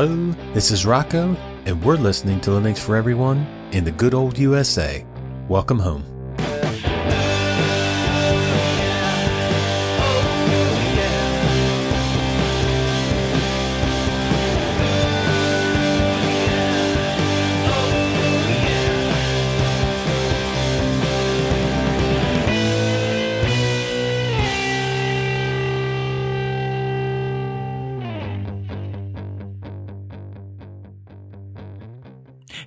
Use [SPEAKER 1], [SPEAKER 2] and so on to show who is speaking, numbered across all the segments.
[SPEAKER 1] Hello, this is Rocco, and we're listening to Linux for Everyone in the good old USA. Welcome home.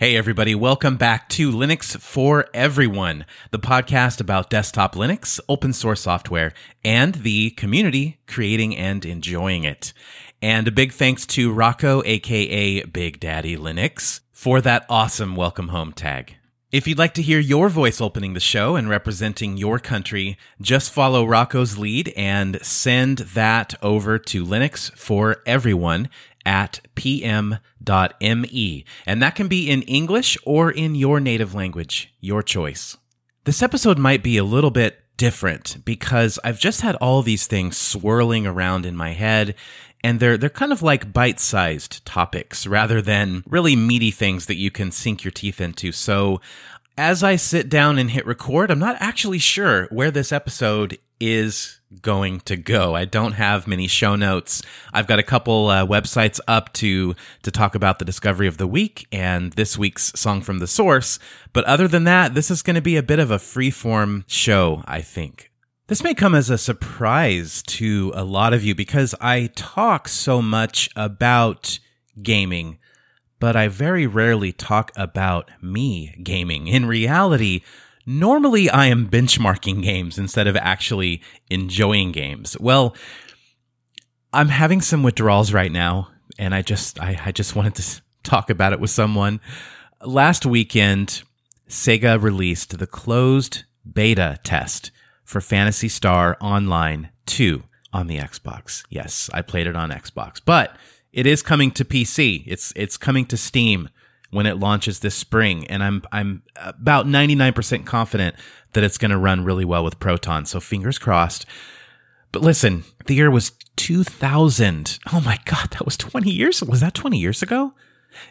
[SPEAKER 2] Hey, everybody, welcome back to Linux for Everyone, the podcast about desktop Linux, open source software, and the community creating and enjoying it. And a big thanks to Rocco, aka Big Daddy Linux, for that awesome welcome home tag. If you'd like to hear your voice opening the show and representing your country, just follow Rocco's lead and send that over to Linux for Everyone at pm.me. And that can be in English or in your native language, your choice. This episode might be a little bit different because I've just had all these things swirling around in my head and they're they're kind of like bite-sized topics rather than really meaty things that you can sink your teeth into. So as I sit down and hit record, I'm not actually sure where this episode is going to go. I don't have many show notes. I've got a couple uh, websites up to to talk about the discovery of the week and this week's song from the source. But other than that, this is going to be a bit of a freeform show, I think. This may come as a surprise to a lot of you because I talk so much about gaming, but I very rarely talk about me gaming. In reality, Normally, I am benchmarking games instead of actually enjoying games. Well, I'm having some withdrawals right now, and I just I, I just wanted to talk about it with someone. Last weekend, Sega released the closed beta test for Phantasy Star Online 2 on the Xbox. Yes, I played it on Xbox, but it is coming to PC. It's it's coming to Steam when it launches this spring, and I'm I'm about 99% confident that it's going to run really well with Proton. So fingers crossed. But listen, the year was 2000. Oh my god, that was 20 years. Was that 20 years ago?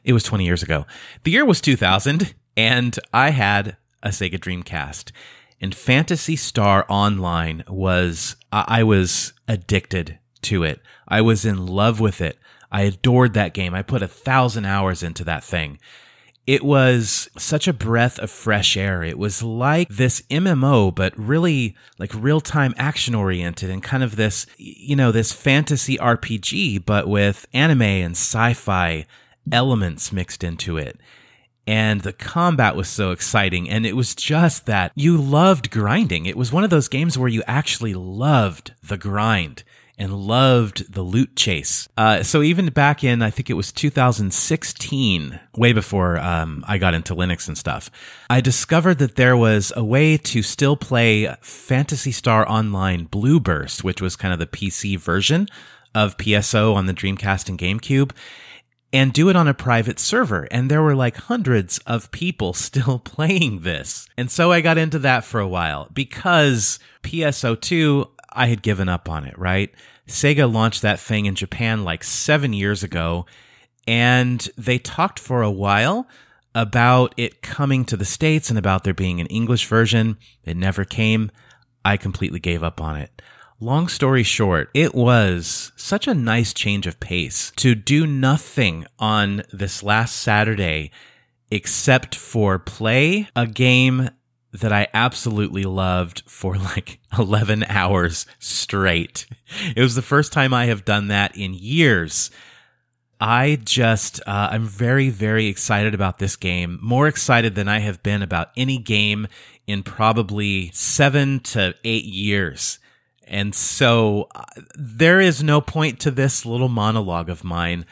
[SPEAKER 2] It was 20 years ago. The year was 2000, and I had a Sega Dreamcast. And Phantasy Star Online was I was addicted to it. I was in love with it. I adored that game. I put a thousand hours into that thing. It was such a breath of fresh air. It was like this MMO, but really like real time action oriented and kind of this, you know, this fantasy RPG, but with anime and sci fi elements mixed into it. And the combat was so exciting. And it was just that you loved grinding. It was one of those games where you actually loved the grind and loved the loot chase. Uh, so even back in, I think it was 2016, way before um, I got into Linux and stuff, I discovered that there was a way to still play Phantasy Star Online Blue Burst, which was kind of the PC version of PSO on the Dreamcast and GameCube and do it on a private server. And there were like hundreds of people still playing this. And so I got into that for a while because PSO2, I had given up on it, right? Sega launched that thing in Japan like seven years ago, and they talked for a while about it coming to the States and about there being an English version. It never came. I completely gave up on it. Long story short, it was such a nice change of pace to do nothing on this last Saturday except for play a game that I absolutely loved for like 11 hours straight. It was the first time I have done that in years. I just, uh, I'm very, very excited about this game. More excited than I have been about any game in probably seven to eight years. And so uh, there is no point to this little monologue of mine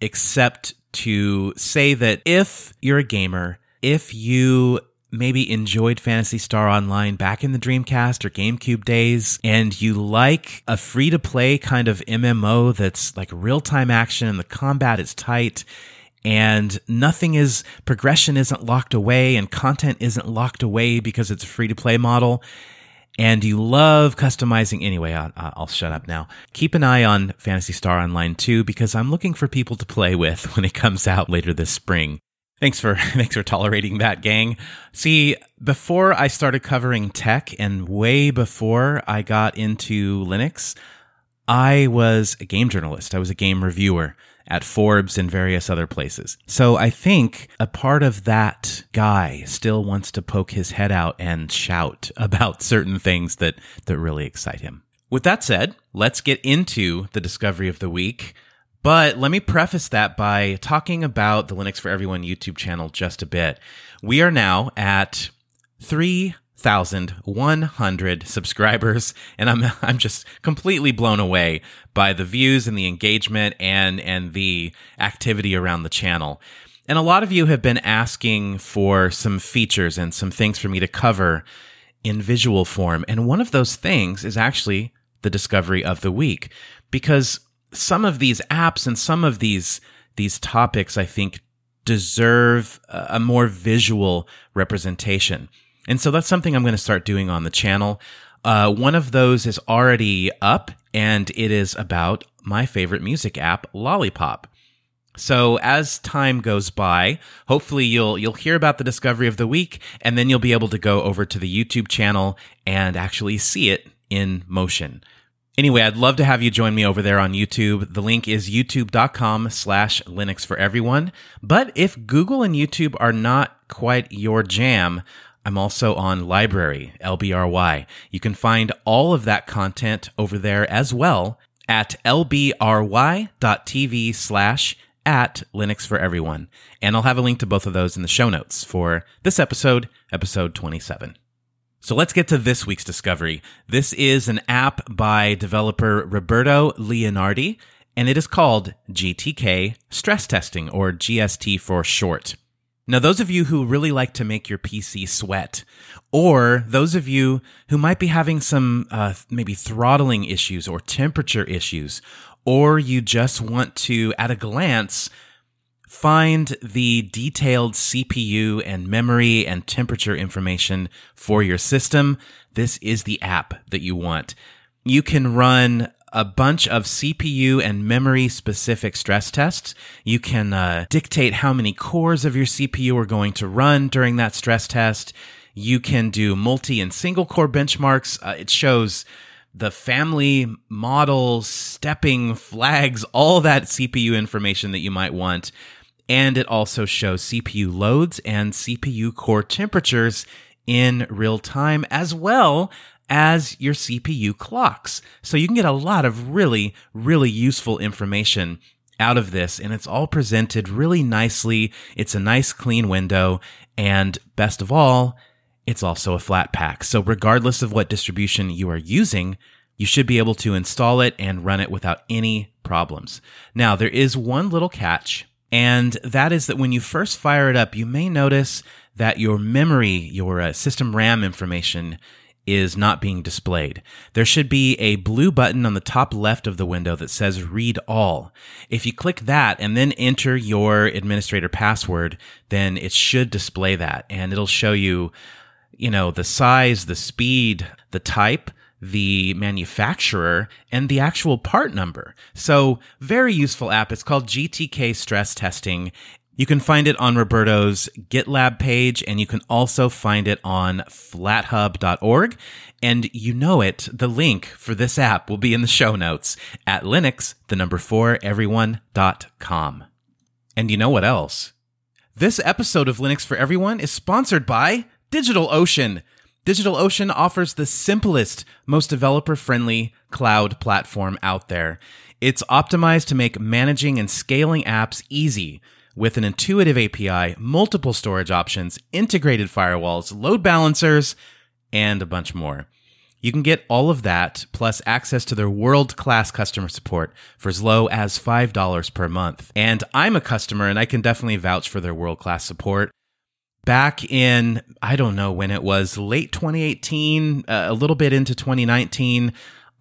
[SPEAKER 2] except to say that if you're a gamer, if you maybe enjoyed Phantasy Star Online back in the Dreamcast or GameCube days, and you like a free to play kind of MMO that's like real time action and the combat is tight and nothing is progression isn't locked away and content isn't locked away because it's a free to play model and you love customizing anyway, I'll, I'll, shut up now. Keep an eye on Phantasy Star Online 2 because I'm looking for people to play with when it comes out later this spring. Thanks for thanks for tolerating that, gang. See, before I started covering tech and way before I got into Linux, I was a game journalist. I was a game reviewer at Forbes and various other places. So I think a part of that guy still wants to poke his head out and shout about certain things that that really excite him. With that said, let's get into the discovery of the week. But let me preface that by talking about the Linux for Everyone YouTube channel just a bit. We are now at 3,100 subscribers, and I'm, I'm just completely blown away by the views and the engagement and, and the activity around the channel. And a lot of you have been asking for some features and some things for me to cover in visual form. And one of those things is actually the discovery of the week because some of these apps and some of these these topics I think deserve a more visual representation. And so that's something I'm going to start doing on the channel. Uh, one of those is already up, and it is about my favorite music app, Lollipop. So as time goes by, hopefully you'll you'll hear about the discovery of the week, and then you'll be able to go over to the YouTube channel and actually see it in motion. Anyway, I'd love to have you join me over there on YouTube. The link is youtube.com slash Linux for everyone. But if Google and YouTube are not quite your jam, I'm also on LBRY, LBRY. You can find all of that content over there as well at lbry.tv slash at Linux for everyone. And I'll have a link to both of those in the show notes for this episode, episode 27. So let's get to this week's discovery. This is an app by developer Roberto Leinardi, and it is called GTK Stress Testing, or GST for short. Now, those of you who really like to make your PC sweat, or those of you who might be having some uh, maybe throttling issues or temperature issues, or you just want to, at a glance, find the detailed CPU and memory and temperature information for your system, this is the app that you want. You can run a bunch of CPU and memory specific stress tests. You can uh, dictate how many cores of your CPU are going to run during that stress test. You can do multi and single core benchmarks. Uh, it shows the family model, stepping flags, all that CPU information that you might want and it also shows CPU loads and CPU core temperatures in real time as well as your CPU clocks. So you can get a lot of really, really useful information out of this and it's all presented really nicely. It's a nice clean window and best of all, it's also a Flatpak. So regardless of what distribution you are using, you should be able to install it and run it without any problems. Now, there is one little catch and that is that when you first fire it up, you may notice that your memory, your uh, system RAM information is not being displayed. There should be a blue button on the top left of the window that says read all. If you click that and then enter your administrator password, then it should display that and it'll show you, you know, the size, the speed, the type, the manufacturer and the actual part number. So very useful app. It's called GTK Stress Testing. You can find it on Roberto's GitLab page, and you can also find it on flathub.org. And you know it, the link for this app will be in the show notes at Linux, the number four, everyone.com. And you know what else? This episode of Linux for Everyone is sponsored by DigitalOcean. DigitalOcean offers the simplest, most developer friendly cloud platform out there. It's optimized to make managing and scaling apps easy with an intuitive API, multiple storage options, integrated firewalls, load balancers, and a bunch more. You can get all of that plus access to their world class customer support for as low as $5 per month. And I'm a customer and I can definitely vouch for their world class support back in I don't know when it was late 2018, uh, a little bit into 2019.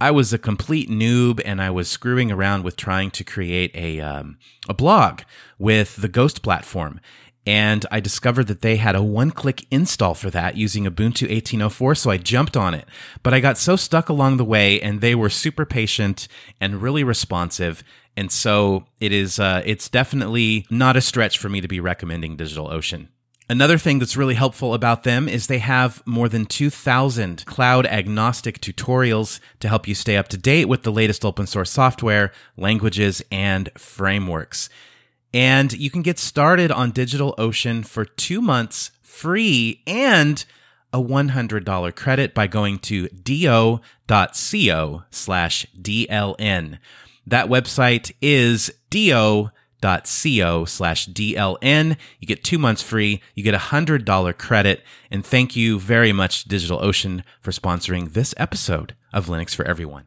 [SPEAKER 2] I was a complete noob and I was screwing around with trying to create a um, a blog with the Ghost platform. And I discovered that they had a one click install for that using Ubuntu 1804. So I jumped on it. But I got so stuck along the way and they were super patient and really responsive. And so it is, uh, it's definitely not a stretch for me to be recommending DigitalOcean. Another thing that's really helpful about them is they have more than 2,000 cloud agnostic tutorials to help you stay up to date with the latest open source software, languages, and frameworks. And you can get started on DigitalOcean for two months free and a $100 credit by going to do.co slash DLN. That website is do co slash DLN. You get two months free. You get a hundred dollar credit. And thank you very much, DigitalOcean, for sponsoring this episode of Linux for Everyone.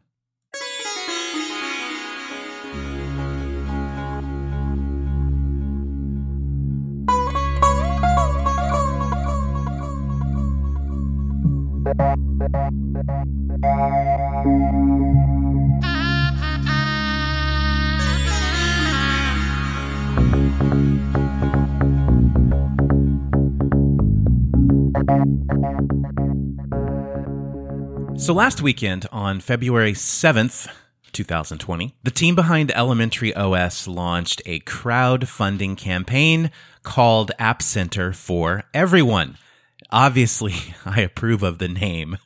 [SPEAKER 2] So last weekend, on February 7th, 2020, the team behind Elementary OS launched a crowdfunding campaign called App Center for Everyone. Obviously, I approve of the name,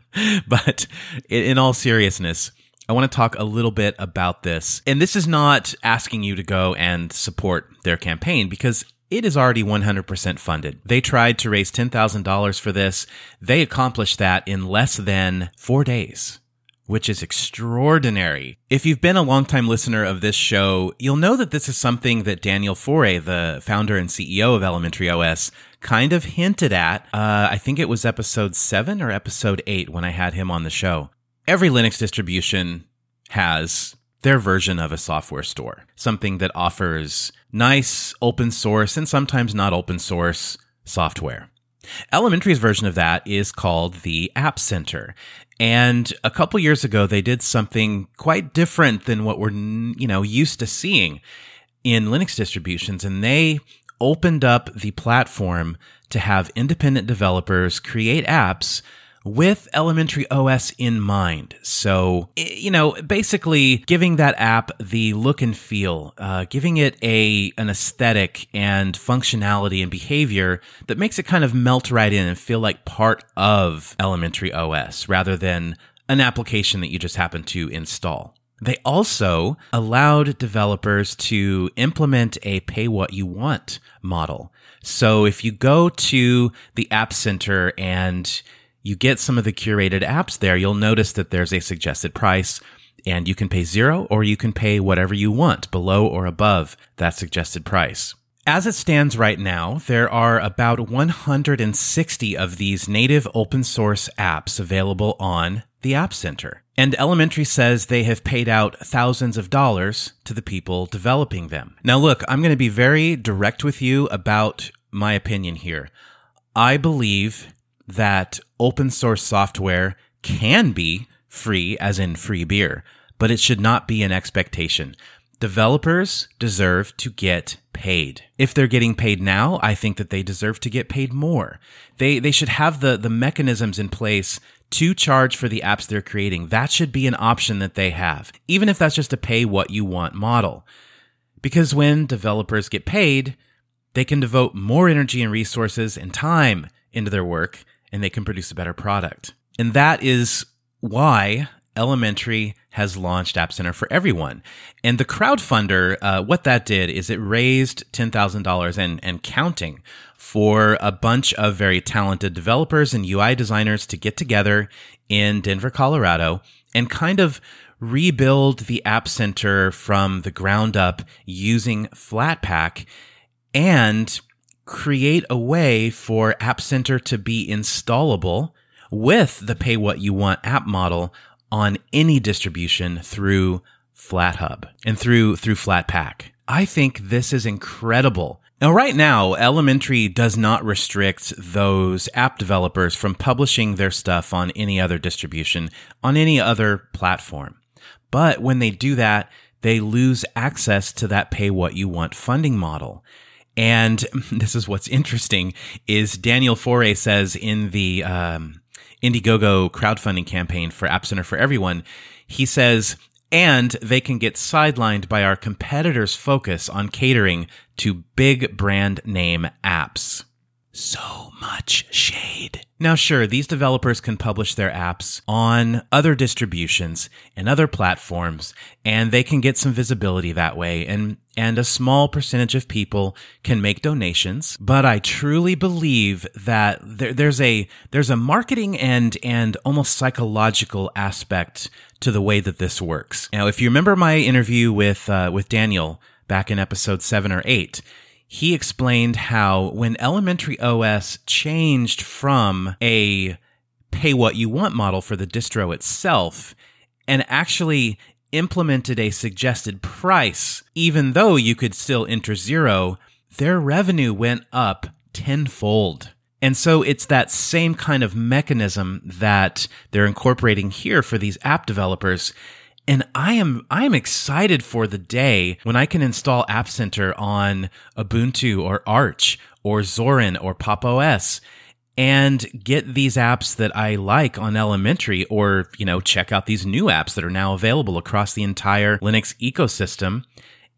[SPEAKER 2] but in all seriousness, I want to talk a little bit about this. And this is not asking you to go and support their campaign because it is already 100% funded. They tried to raise $10,000 for this. They accomplished that in less than four days, which is extraordinary. If you've been a longtime listener of this show, you'll know that this is something that Daniel Foré, the founder and CEO of Elementary OS, kind of hinted at. Uh, I think it was episode seven or episode eight when I had him on the show. Every Linux distribution has their version of a software store, something that offers nice open source and sometimes not open source software. Elementary's version of that is called the App Center. And a couple years ago, they did something quite different than what we're, you know, used to seeing in Linux distributions. And they opened up the platform to have independent developers create apps with Elementary OS in mind. So, you know, basically giving that app the look and feel, uh, giving it a an aesthetic and functionality and behavior that makes it kind of melt right in and feel like part of Elementary OS rather than an application that you just happen to install. They also allowed developers to implement a pay what you want model. So if you go to the App Center and you get some of the curated apps there, you'll notice that there's a suggested price and you can pay zero or you can pay whatever you want below or above that suggested price. As it stands right now, there are about 160 of these native open source apps available on the App Center. And Elementary says they have paid out thousands of dollars to the people developing them. Now, look, I'm going to be very direct with you about my opinion here. I believe that open source software can be free, as in free beer, but it should not be an expectation. Developers deserve to get paid. If they're getting paid now, I think that they deserve to get paid more. They, they should have the, the mechanisms in place to charge for the apps they're creating. That should be an option that they have, even if that's just a pay what you want model. Because when developers get paid, they can devote more energy and resources and time into their work and they can produce a better product. And that is why Elementary has launched App Center for everyone. And the crowdfunder, uh, what that did is it raised $10,000 and, and counting for a bunch of very talented developers and UI designers to get together in Denver, Colorado and kind of rebuild the App Center from the ground up using Flatpak and create a way for App Center to be installable with the pay what you want app model on any distribution through FlatHub and through through Flatpak. I think this is incredible. Now, right now, Elementary does not restrict those app developers from publishing their stuff on any other distribution, on any other platform. But when they do that, they lose access to that pay what you want funding model. And this is what's interesting is Daniel Foré says in the um, Indiegogo crowdfunding campaign for App Center for Everyone, he says, and they can get sidelined by our competitors' focus on catering to big brand name apps. So much shade. Now, sure, these developers can publish their apps on other distributions and other platforms, and they can get some visibility that way. And, and a small percentage of people can make donations. But I truly believe that there, there's a, there's a marketing and, and almost psychological aspect to the way that this works. Now, if you remember my interview with, uh, with Daniel back in episode seven or eight, he explained how when Elementary OS changed from a pay what you want model for the distro itself and actually implemented a suggested price, even though you could still enter zero, their revenue went up tenfold. And so it's that same kind of mechanism that they're incorporating here for these app developers. And I am I am excited for the day when I can install App Center on Ubuntu or Arch or Zorin or Pop OS and get these apps that I like on elementary or, you know, check out these new apps that are now available across the entire Linux ecosystem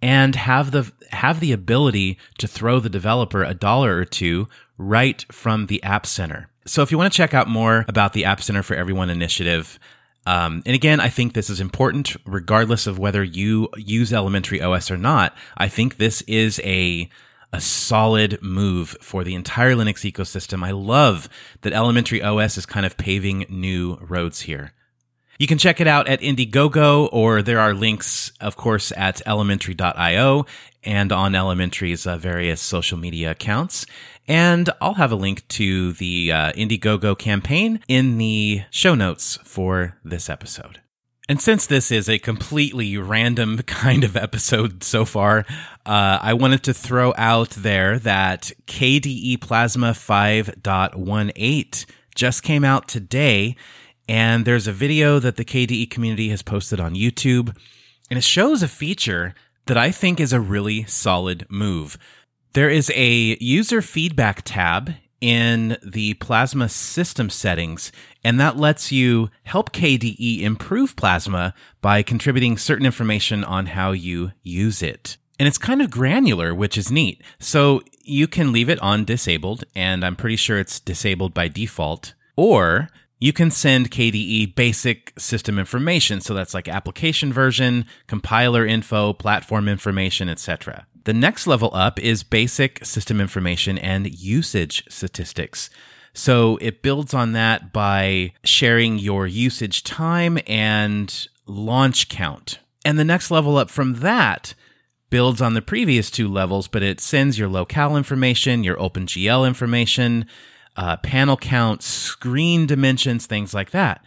[SPEAKER 2] and have the have the ability to throw the developer a dollar or two right from the App Center. So if you want to check out more about the App Center for Everyone initiative, um, and again, I think this is important regardless of whether you use elementary OS or not. I think this is a a solid move for the entire Linux ecosystem. I love that elementary OS is kind of paving new roads here. You can check it out at Indiegogo, or there are links, of course, at elementary.io and on Elementary's uh, various social media accounts. And I'll have a link to the uh, Indiegogo campaign in the show notes for this episode. And since this is a completely random kind of episode so far, uh, I wanted to throw out there that KDE Plasma 5.18 just came out today. And there's a video that the KDE community has posted on YouTube. And it shows a feature that I think is a really solid move. There is a user feedback tab in the Plasma system settings, and that lets you help KDE improve Plasma by contributing certain information on how you use it. And it's kind of granular, which is neat. So you can leave it on disabled, and I'm pretty sure it's disabled by default. Or you can send KDE basic system information. So that's like application version, compiler info, platform information, etc. The next level up is basic system information and usage statistics. So it builds on that by sharing your usage time and launch count. And the next level up from that builds on the previous two levels, but it sends your locale information, your OpenGL information, uh, panel count, screen dimensions, things like that.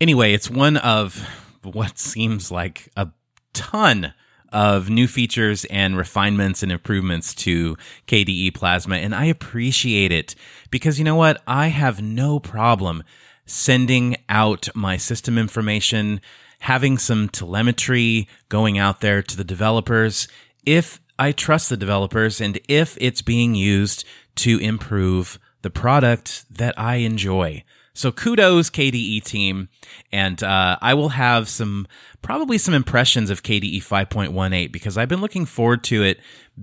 [SPEAKER 2] Anyway, it's one of what seems like a ton of new features and refinements and improvements to KDE Plasma. And I appreciate it because you know what? I have no problem sending out my system information, having some telemetry going out there to the developers if I trust the developers and if it's being used to improve the product that I enjoy. So kudos KDE team, and uh, I will have some probably some impressions of KDE 5.18 because I've been looking forward to it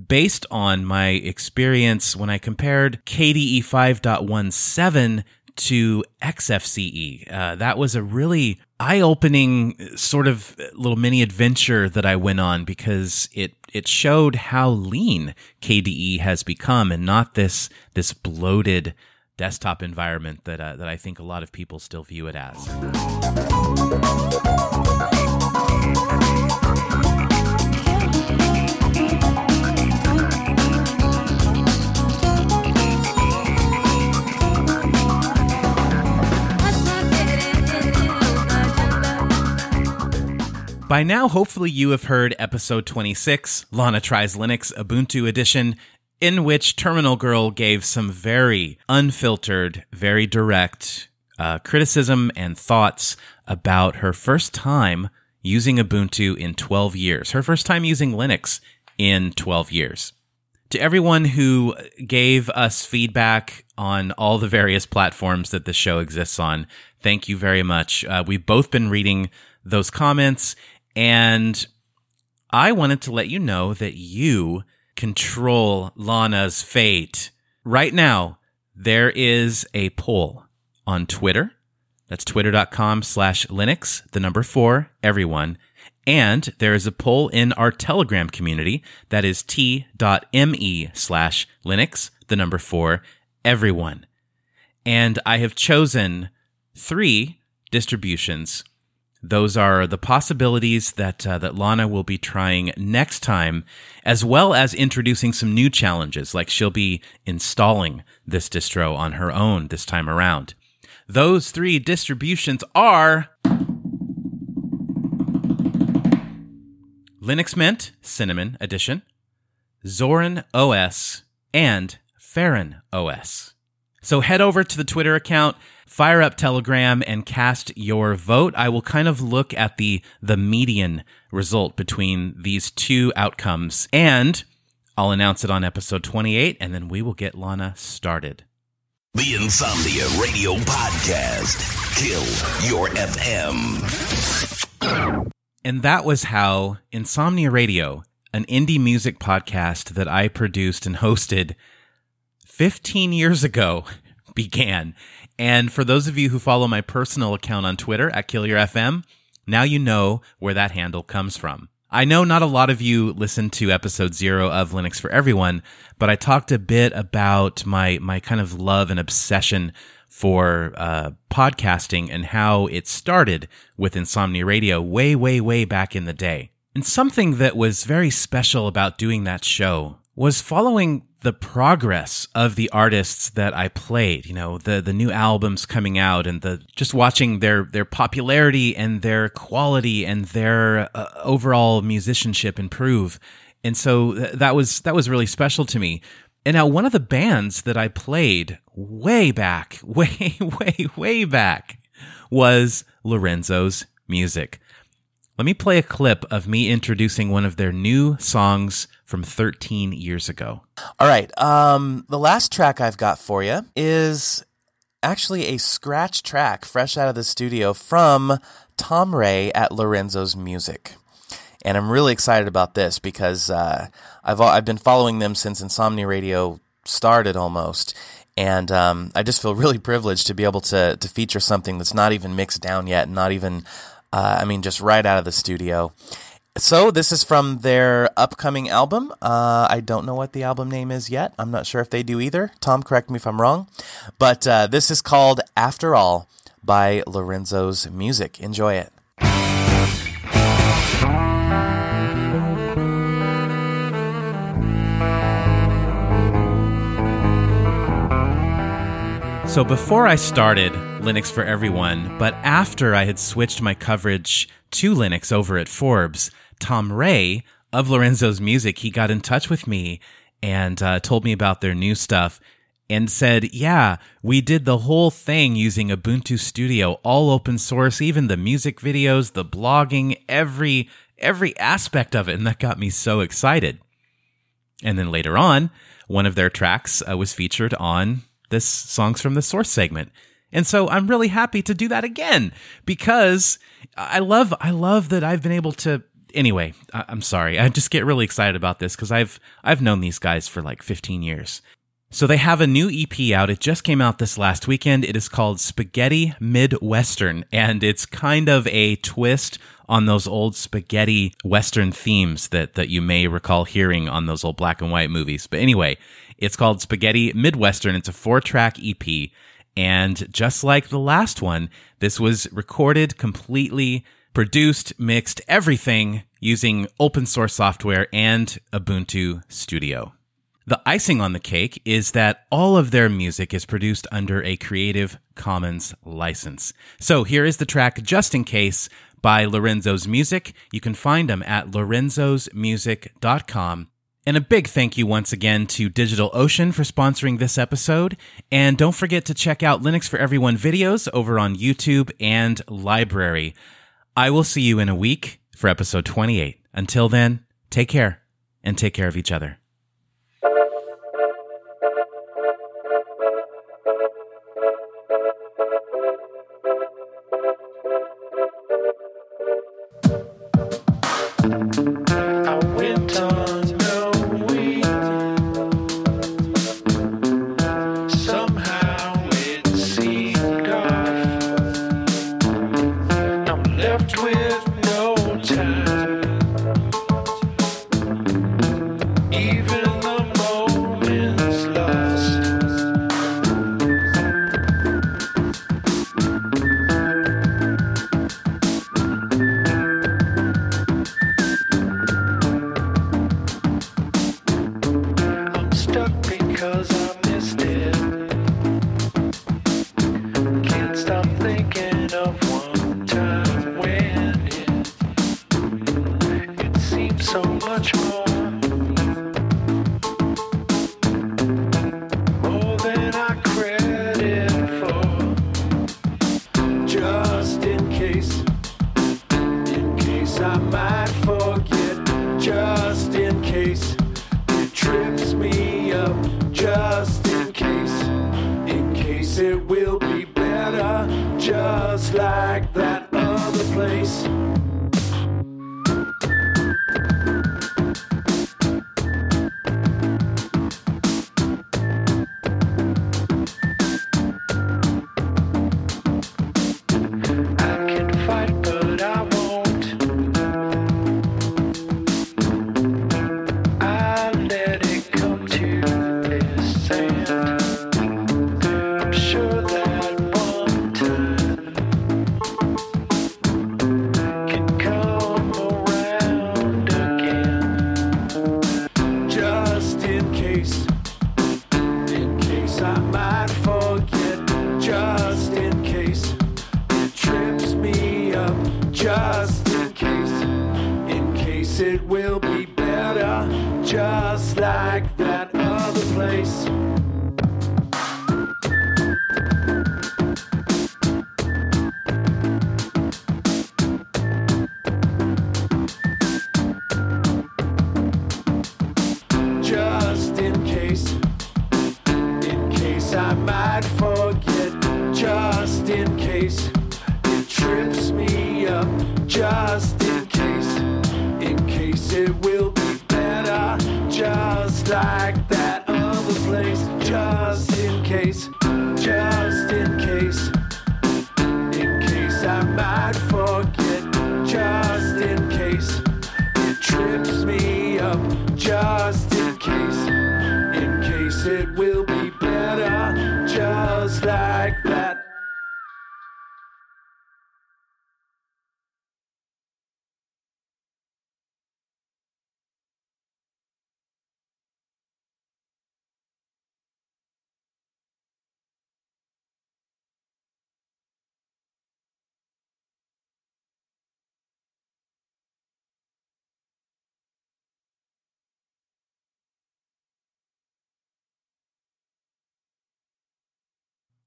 [SPEAKER 2] based on my experience when I compared KDE 5.17 to XFCE. Uh, that was a really eye opening sort of little mini adventure that I went on because it it showed how lean KDE has become and not this this bloated desktop environment that uh, that I think a lot of people still view it as. By now, hopefully, you have heard episode 26, Lana Tries Linux Ubuntu Edition, in which Terminal Girl gave some very unfiltered, very direct uh, criticism and thoughts about her first time using Ubuntu in 12 years, her first time using Linux in 12 years. To everyone who gave us feedback on all the various platforms that the show exists on, thank you very much. Uh, we've both been reading those comments, and I wanted to let you know that you control Lana's fate. Right now, there is a poll on Twitter. That's twitter.com slash Linux, the number four, everyone. And there is a poll in our Telegram community that is t.me slash Linux, the number four, everyone. And I have chosen three distributions. Those are the possibilities that uh, that Lana will be trying next time, as well as introducing some new challenges, like she'll be installing this distro on her own this time around. Those three distributions are Linux Mint Cinnamon Edition, Zorin OS, and Feren OS. So head over to the Twitter account, fire up Telegram, and cast your vote. I will kind of look at the the median result between these two outcomes, and I'll announce it on episode 28, and then we will get Lana started.
[SPEAKER 3] The Insomnia Radio Podcast. Kill your FM.
[SPEAKER 2] And that was how Insomnia Radio, an indie music podcast that I produced and hosted 15 years ago, began. And for those of you who follow my personal account on Twitter at Kill Your FM, now you know where that handle comes from. I know not a lot of you listened to episode zero of Linux for Everyone, but I talked a bit about my my kind of love and obsession for uh, podcasting and how it started with Insomnia Radio way, way, way back in the day. And something that was very special about doing that show was following the progress of the artists that I played, you know, the the new albums coming out and the just watching their their popularity and their quality and their uh, overall musicianship improve. And so th- that was that was really special to me. And now one of the bands that I played way back, way way way back was Lorenzo's Music. Let me play a clip of me introducing one of their new songs from 13 years ago.
[SPEAKER 4] All right. Um, the last track I've got for you is actually a scratch track fresh out of the studio from Tom Ray at Lorenzo's Music. And I'm really excited about this because uh, I've I've been following them since Insomnia Radio started almost, and um, I just feel really privileged to be able to to feature something that's not even mixed down yet, not even uh, I mean just right out of the studio. So this is from their upcoming album. Uh, I don't know what the album name is yet. I'm not sure if they do either. Tom, correct me if I'm wrong. But uh, this is called After All by Lorenzo's Music. Enjoy it.
[SPEAKER 2] So before I started Linux for Everyone, but after I had switched my coverage to Linux over at Forbes, Tom Ray of Lorenzo's Music, he got in touch with me and uh, told me about their new stuff and said, Yeah, we did the whole thing using Ubuntu Studio, all open source, even the music videos, the blogging, every every aspect of it. And that got me so excited. And then later on, one of their tracks uh, was featured on this Songs from the Source segment. And so I'm really happy to do that again because I love I love that I've been able to anyway, I, am sorry. I just get really excited about this because I've I've known these guys for like 15 years. So they have a new EP out. It just came out this last weekend. It is called Spaghetti Midwestern, and it's kind of a twist on those old spaghetti western themes that that you may recall hearing on those old black and white movies. But anyway, it's called Spaghetti Midwestern. It's a four-track EP, and just like the last one, this was recorded completely produced, mixed, everything using open source software and Ubuntu Studio. The icing on the cake is that all of their music is produced under a Creative Commons license. So here is the track Just in Case by Lorenzo's Music. You can find them at lorenzosmusic.com. And a big thank you once again to DigitalOcean for sponsoring this episode. And don't forget to check out Linux for Everyone videos over on YouTube and LBRY. I will see you in a week for episode 28. Until then, take care and take care of each other.
[SPEAKER 5] So much more. It will be better. Just like